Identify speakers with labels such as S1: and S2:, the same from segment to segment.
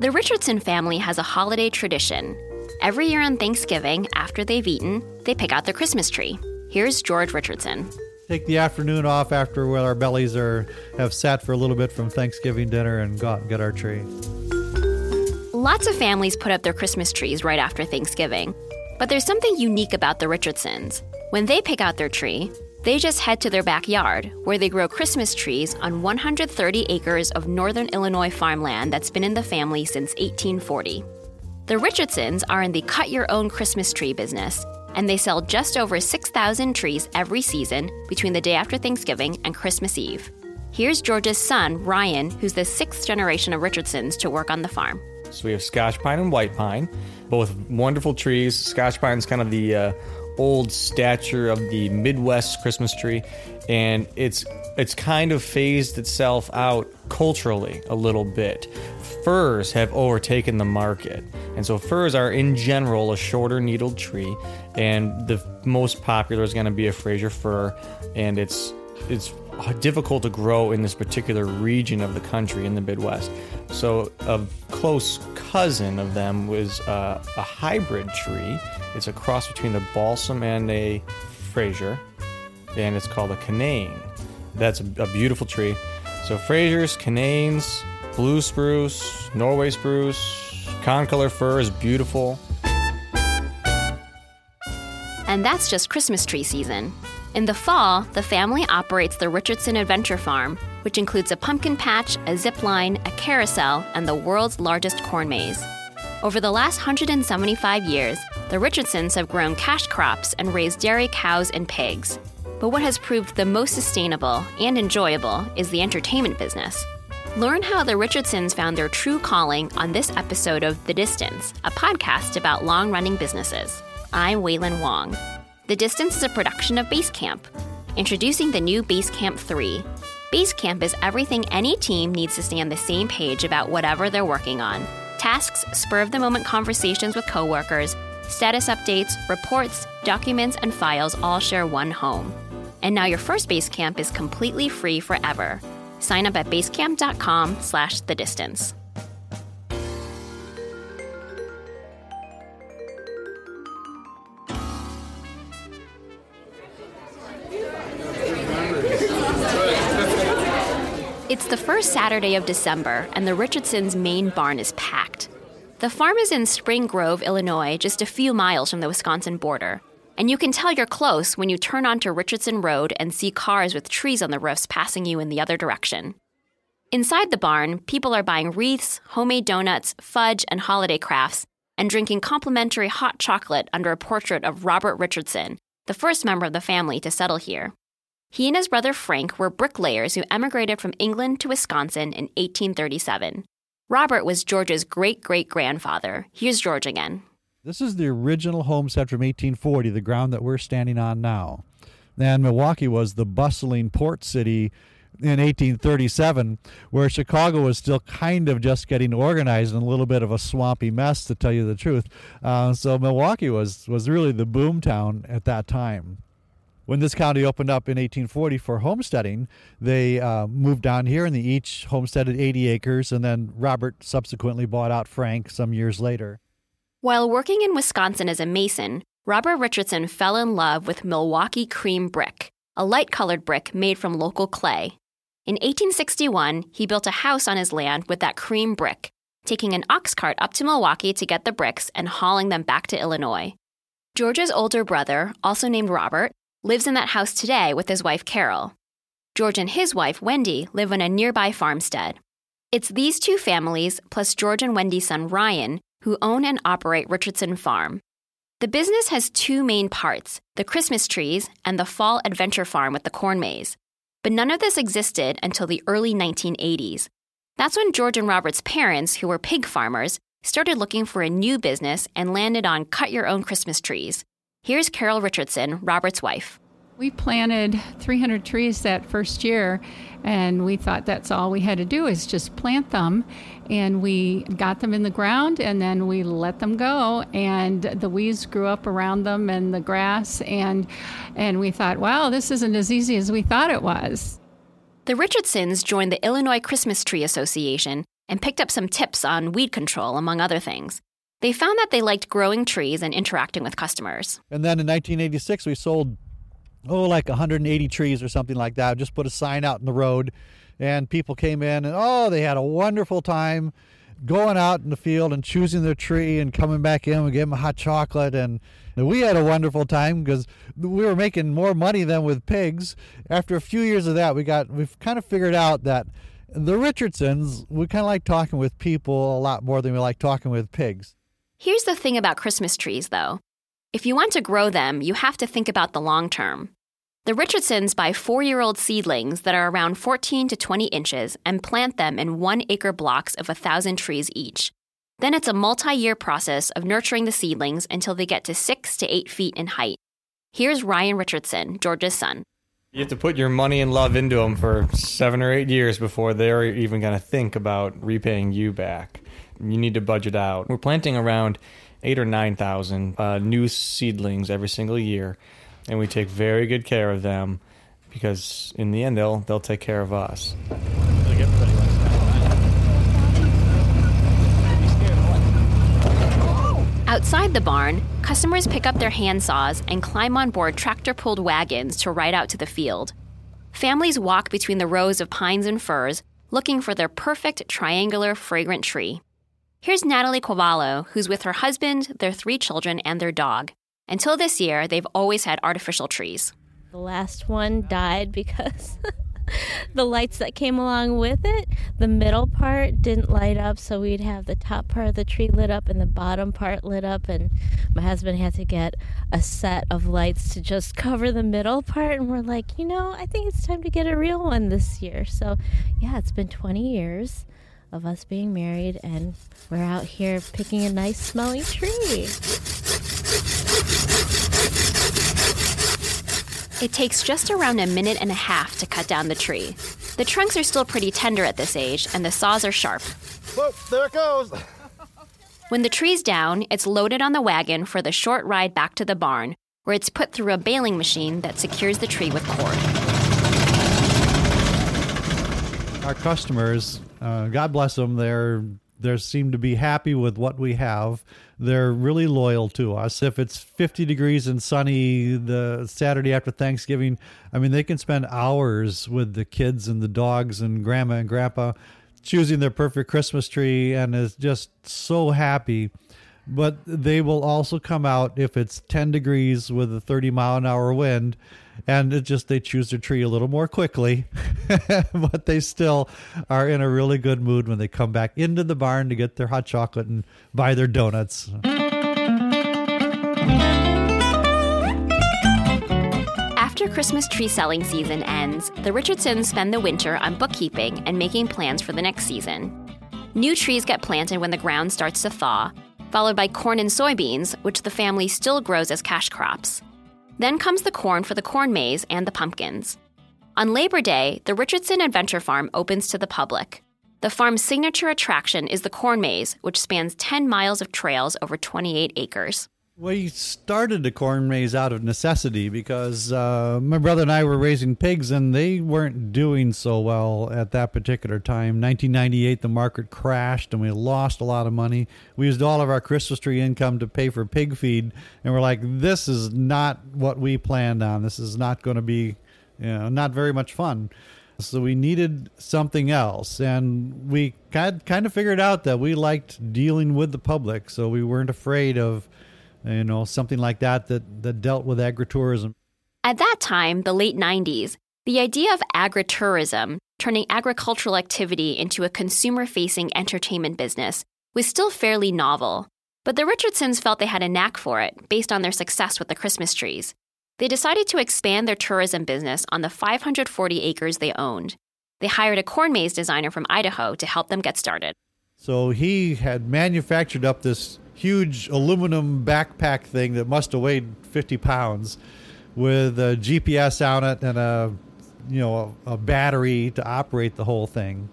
S1: The Richardson family has a holiday tradition. Every year on Thanksgiving, after they've eaten, they pick out their Christmas tree. Here's George Richardson.
S2: Take the afternoon off after our bellies are have sat for a little bit from Thanksgiving dinner and go out and get our tree.
S1: Lots of families put up their Christmas trees right after Thanksgiving. But there's something unique about the Richardsons. When they pick out their tree, they just head to their backyard, where they grow Christmas trees on 130 acres of northern Illinois farmland that's been in the family since 1840. The Richardsons are in the cut your own Christmas tree business, and they sell just over 6,000 trees every season between the day after Thanksgiving and Christmas Eve. Here's George's son, Ryan, who's the sixth generation of Richardsons to work on the farm.
S3: So we have Scotch pine and white pine, both wonderful trees. Scotch pine is kind of the uh, old stature of the Midwest Christmas tree, and it's it's kind of phased itself out culturally a little bit. Firs have overtaken the market, and so firs are in general a shorter needled tree, and the most popular is going to be a Fraser fir, and it's it's difficult to grow in this particular region of the country in the Midwest. So a close cousin of them was uh, a hybrid tree. It's a cross between the balsam and a Fraser, and it's called a Canaan. That's a, a beautiful tree. So Frasers, Canaans, blue spruce, Norway spruce, concolor fir is beautiful.
S1: And that's just Christmas tree season. In the fall, the family operates the Richardson Adventure Farm, which includes a pumpkin patch, a zip line, a carousel, and the world's largest corn maze. Over the last 175 years, the Richardsons have grown cash crops and raised dairy cows and pigs. But what has proved the most sustainable and enjoyable is the entertainment business. Learn how the Richardsons found their true calling on this episode of The Distance, a podcast about long running businesses. I'm Wailin Wong. The Distance is a production of Basecamp. Introducing the new Basecamp 3. Basecamp is everything any team needs to stay on the same page about whatever they're working on. Tasks, spur of the moment conversations with coworkers, status updates, reports, documents, and files all share one home. And now your first Basecamp is completely free forever. Sign up at basecamp.com slash the distance. It's the first Saturday of December, and the Richardsons' main barn is packed. The farm is in Spring Grove, Illinois, just a few miles from the Wisconsin border. And you can tell you're close when you turn onto Richardson Road and see cars with trees on the roofs passing you in the other direction. Inside the barn, people are buying wreaths, homemade donuts, fudge, and holiday crafts, and drinking complimentary hot chocolate under a portrait of Robert Richardson, the first member of the family to settle here. He and his brother Frank were bricklayers who emigrated from England to Wisconsin in 1837. Robert was George's great great grandfather. Here's George again.
S2: This is the original homestead from 1840, the ground that we're standing on now. And Milwaukee was the bustling port city in 1837, where Chicago was still kind of just getting organized and a little bit of a swampy mess, to tell you the truth. Uh, so Milwaukee was was really the boom town at that time when this county opened up in 1840 for homesteading, they uh, moved down here and they each homesteaded 80 acres, and then Robert subsequently bought out Frank some years later.
S1: While working in Wisconsin as a mason, Robert Richardson fell in love with Milwaukee cream brick, a light colored brick made from local clay. In 1861, he built a house on his land with that cream brick, taking an ox cart up to Milwaukee to get the bricks and hauling them back to Illinois. George's older brother, also named Robert, lives in that house today with his wife Carol. George and his wife Wendy live on a nearby farmstead. It's these two families, plus George and Wendy's son Ryan, who own and operate Richardson Farm. The business has two main parts the Christmas trees and the fall adventure farm with the corn maze. But none of this existed until the early 1980s. That's when George and Robert's parents, who were pig farmers, started looking for a new business and landed on Cut Your Own Christmas Trees. Here's Carol Richardson, Robert's wife.
S4: We planted 300 trees that first year, and we thought that's all we had to do is just plant them. And we got them in the ground, and then we let them go, and the weeds grew up around them and the grass, and and we thought, wow, this isn't as easy as we thought it was.
S1: The Richardsons joined the Illinois Christmas Tree Association and picked up some tips on weed control, among other things. They found that they liked growing trees and interacting with customers.
S2: And then in 1986, we sold, oh, like 180 trees or something like that. Just put a sign out in the road, and people came in, and oh, they had a wonderful time going out in the field and choosing their tree and coming back in. We gave them a hot chocolate, and we had a wonderful time because we were making more money than with pigs. After a few years of that, we got we've kind of figured out that the Richardsons we kind of like talking with people a lot more than we like talking with pigs.
S1: Here's the thing about Christmas trees, though. If you want to grow them, you have to think about the long term. The Richardsons buy four year old seedlings that are around 14 to 20 inches and plant them in one acre blocks of 1,000 trees each. Then it's a multi year process of nurturing the seedlings until they get to six to eight feet in height. Here's Ryan Richardson, George's son.
S3: You have to put your money and love into them for seven or eight years before they're even going to think about repaying you back. You need to budget out. We're planting around eight or 9,000 uh, new seedlings every single year and we take very good care of them because in the end they'll they'll take care of us.
S1: Outside the barn, customers pick up their handsaws and climb on board tractor pulled wagons to ride out to the field. Families walk between the rows of pines and firs looking for their perfect triangular fragrant tree. Here's Natalie Cavallo, who's with her husband, their three children, and their dog. Until this year, they've always had artificial trees.
S5: The last one died because the lights that came along with it, the middle part didn't light up, so we'd have the top part of the tree lit up and the bottom part lit up. And my husband had to get a set of lights to just cover the middle part. And we're like, you know, I think it's time to get a real one this year. So, yeah, it's been 20 years of us being married, and we're out here picking a nice smelling tree.
S1: It takes just around a minute and a half to cut down the tree. The trunks are still pretty tender at this age, and the saws are sharp.
S2: Whoop, there it goes.
S1: When the tree's down, it's loaded on the wagon for the short ride back to the barn, where it's put through a baling machine that secures the tree with cord.
S2: Our customers, uh, God bless them, they're they seem to be happy with what we have. They're really loyal to us. If it's 50 degrees and sunny the Saturday after Thanksgiving, I mean, they can spend hours with the kids and the dogs and grandma and grandpa choosing their perfect Christmas tree and is just so happy. But they will also come out if it's 10 degrees with a 30 mile an hour wind and it just they choose their tree a little more quickly but they still are in a really good mood when they come back into the barn to get their hot chocolate and buy their donuts
S1: After Christmas tree selling season ends, the Richardsons spend the winter on bookkeeping and making plans for the next season. New trees get planted when the ground starts to thaw, followed by corn and soybeans, which the family still grows as cash crops. Then comes the corn for the corn maze and the pumpkins. On Labor Day, the Richardson Adventure Farm opens to the public. The farm's signature attraction is the corn maze, which spans 10 miles of trails over 28 acres.
S2: We started the corn maze out of necessity because uh, my brother and I were raising pigs and they weren't doing so well at that particular time. 1998, the market crashed and we lost a lot of money. We used all of our Christmas tree income to pay for pig feed, and we're like, this is not what we planned on. This is not going to be, you know, not very much fun. So we needed something else, and we kind kind of figured out that we liked dealing with the public, so we weren't afraid of you know, something like that that, that dealt with agritourism.
S1: At that time, the late 90s, the idea of agritourism, turning agricultural activity into a consumer facing entertainment business, was still fairly novel. But the Richardsons felt they had a knack for it based on their success with the Christmas trees. They decided to expand their tourism business on the 540 acres they owned. They hired a corn maze designer from Idaho to help them get started.
S2: So he had manufactured up this huge aluminum backpack thing that must have weighed 50 pounds with a GPS on it and a you know a, a battery to operate the whole thing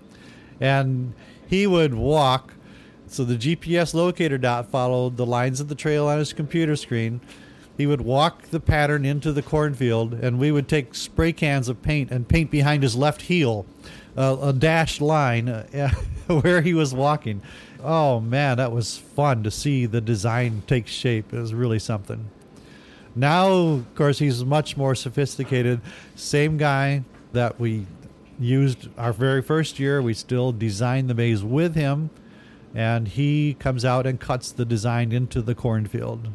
S2: and he would walk so the GPS locator dot followed the lines of the trail on his computer screen he would walk the pattern into the cornfield and we would take spray cans of paint and paint behind his left heel uh, a dashed line uh, where he was walking. Oh man, that was fun to see the design take shape. It was really something. Now, of course, he's much more sophisticated. Same guy that we used our very first year. We still designed the maze with him, and he comes out and cuts the design into the cornfield.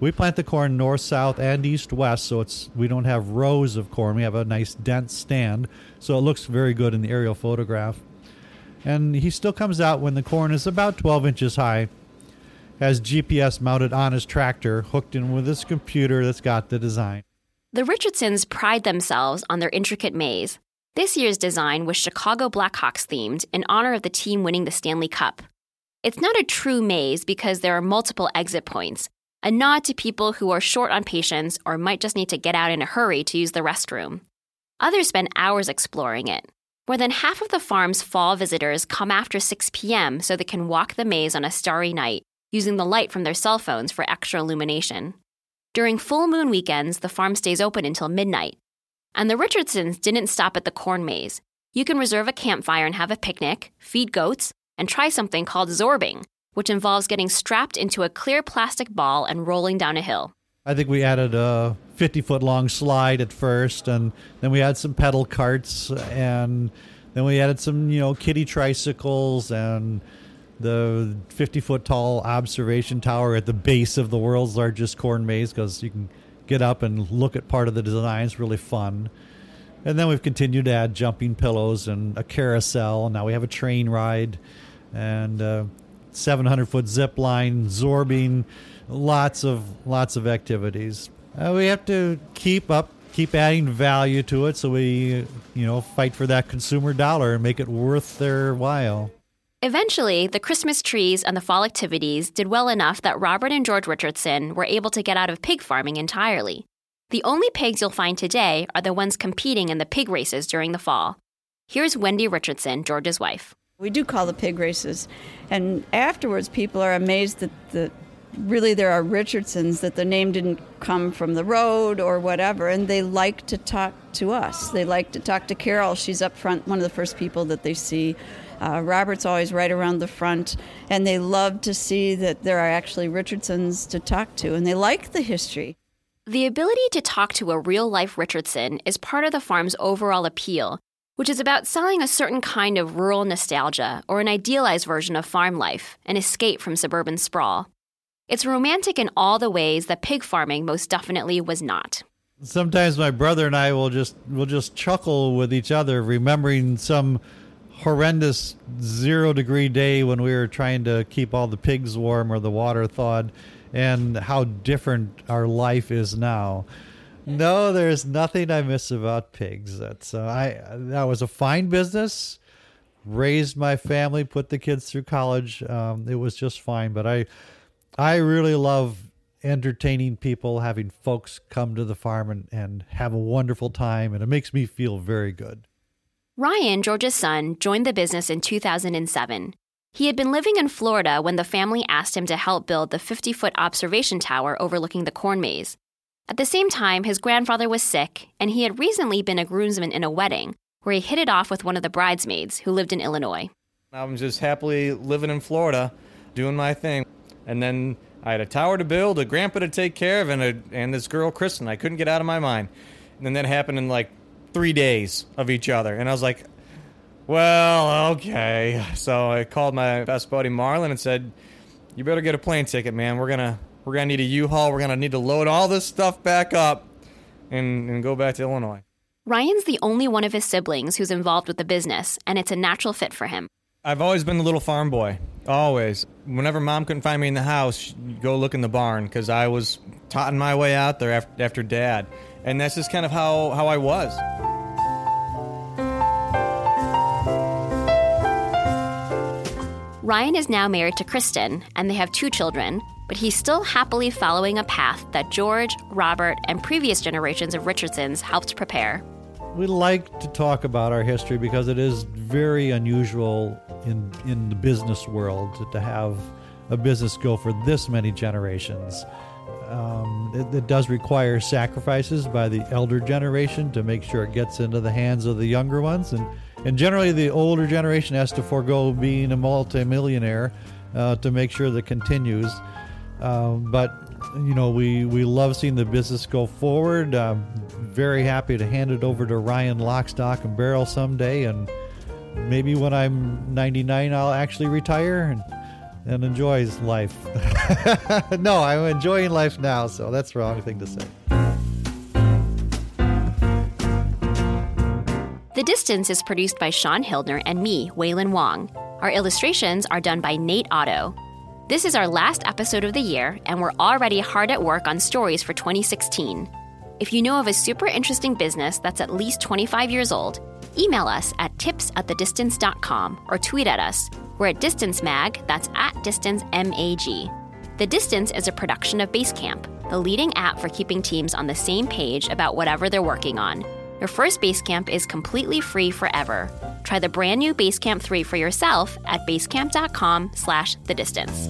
S2: We plant the corn north, south, and east, west, so it's we don't have rows of corn. We have a nice dense stand, so it looks very good in the aerial photograph. And he still comes out when the corn is about 12 inches high has GPS mounted on his tractor, hooked in with his computer that's got the design.
S1: The Richardsons pride themselves on their intricate maze. This year's design was Chicago Blackhawks themed in honor of the team winning the Stanley Cup. It's not a true maze because there are multiple exit points, a nod to people who are short on patience or might just need to get out in a hurry to use the restroom. Others spend hours exploring it. More than half of the farm's fall visitors come after 6 p.m. so they can walk the maze on a starry night using the light from their cell phones for extra illumination. During full moon weekends, the farm stays open until midnight. And the Richardsons didn't stop at the corn maze. You can reserve a campfire and have a picnic, feed goats, and try something called zorbing, which involves getting strapped into a clear plastic ball and rolling down a hill.
S2: I think we added a 50 foot long slide at first, and then we had some pedal carts, and then we added some, you know, kiddie tricycles and the 50 foot tall observation tower at the base of the world's largest corn maze because you can get up and look at part of the design. It's really fun. And then we've continued to add jumping pillows and a carousel. Now we have a train ride and a 700 foot zip line, zorbing, lots of lots of activities. Uh, we have to keep up, keep adding value to it, so we you know fight for that consumer dollar and make it worth their while.
S1: Eventually, the Christmas trees and the fall activities did well enough that Robert and George Richardson were able to get out of pig farming entirely. The only pigs you'll find today are the ones competing in the pig races during the fall. Here's Wendy Richardson, George's wife.
S6: We do call the pig races, and afterwards, people are amazed that the really there are Richardsons that the name didn't come from the road or whatever, and they like to talk to us. They like to talk to Carol. She's up front, one of the first people that they see. Uh, Robert's always right around the front, and they love to see that there are actually Richardsons to talk to, and they like the history.
S1: The ability to talk to a real life Richardson is part of the farm's overall appeal, which is about selling a certain kind of rural nostalgia or an idealized version of farm life, an escape from suburban sprawl. It's romantic in all the ways that pig farming most definitely was not.
S2: Sometimes my brother and I will just will just chuckle with each other, remembering some horrendous zero degree day when we were trying to keep all the pigs warm or the water thawed and how different our life is now. No, there's nothing I miss about pigs. That's uh, I that was a fine business. Raised my family, put the kids through college. Um, it was just fine. But I, I really love entertaining people, having folks come to the farm and, and have a wonderful time, and it makes me feel very good.
S1: Ryan, George's son, joined the business in 2007. He had been living in Florida when the family asked him to help build the 50 foot observation tower overlooking the corn maze. At the same time, his grandfather was sick, and he had recently been a groomsman in a wedding where he hit it off with one of the bridesmaids who lived in Illinois.
S3: I'm just happily living in Florida, doing my thing. And then I had a tower to build, a grandpa to take care of, and, a, and this girl, Kristen. I couldn't get out of my mind. And then that happened in like three days of each other. And I was like, well, okay. So I called my best buddy Marlon and said, you better get a plane ticket, man. We're gonna we're gonna need a U-Haul. We're gonna need to load all this stuff back up and, and go back to Illinois.
S1: Ryan's the only one of his siblings who's involved with the business, and it's a natural fit for him.
S3: I've always been the little farm boy. Always. Whenever mom couldn't find me in the house, go look in the barn because I was totting my way out there after, after dad. And that's just kind of how, how I was.
S1: Ryan is now married to Kristen, and they have two children, but he's still happily following a path that George, Robert, and previous generations of Richardsons helped prepare.
S2: We like to talk about our history because it is very unusual in in the business world to have a business go for this many generations. Um, it, it does require sacrifices by the elder generation to make sure it gets into the hands of the younger ones, and and generally the older generation has to forego being a multimillionaire uh, to make sure that continues. Um, but you know, we we love seeing the business go forward. I'm very happy to hand it over to Ryan Lockstock and Barrel someday, and maybe when I'm 99, I'll actually retire and and enjoy life. no, I'm enjoying life now, so that's the wrong thing to say.
S1: The Distance is produced by Shaun Hildner and me, Wailin Wong. Our illustrations are done by Nate Otto. This is our last episode of the year, and we're already hard at work on stories for 2016. If you know of a super interesting business that's at least 25 years old, email us at tips at or tweet at us. We're at Distance Mag, that's at Distance MAG. The Distance is a production of Basecamp, the leading app for keeping teams on the same page about whatever they're working on. Your first Basecamp is completely free forever. Try the brand new Basecamp 3 for yourself at basecamp.com slash the distance.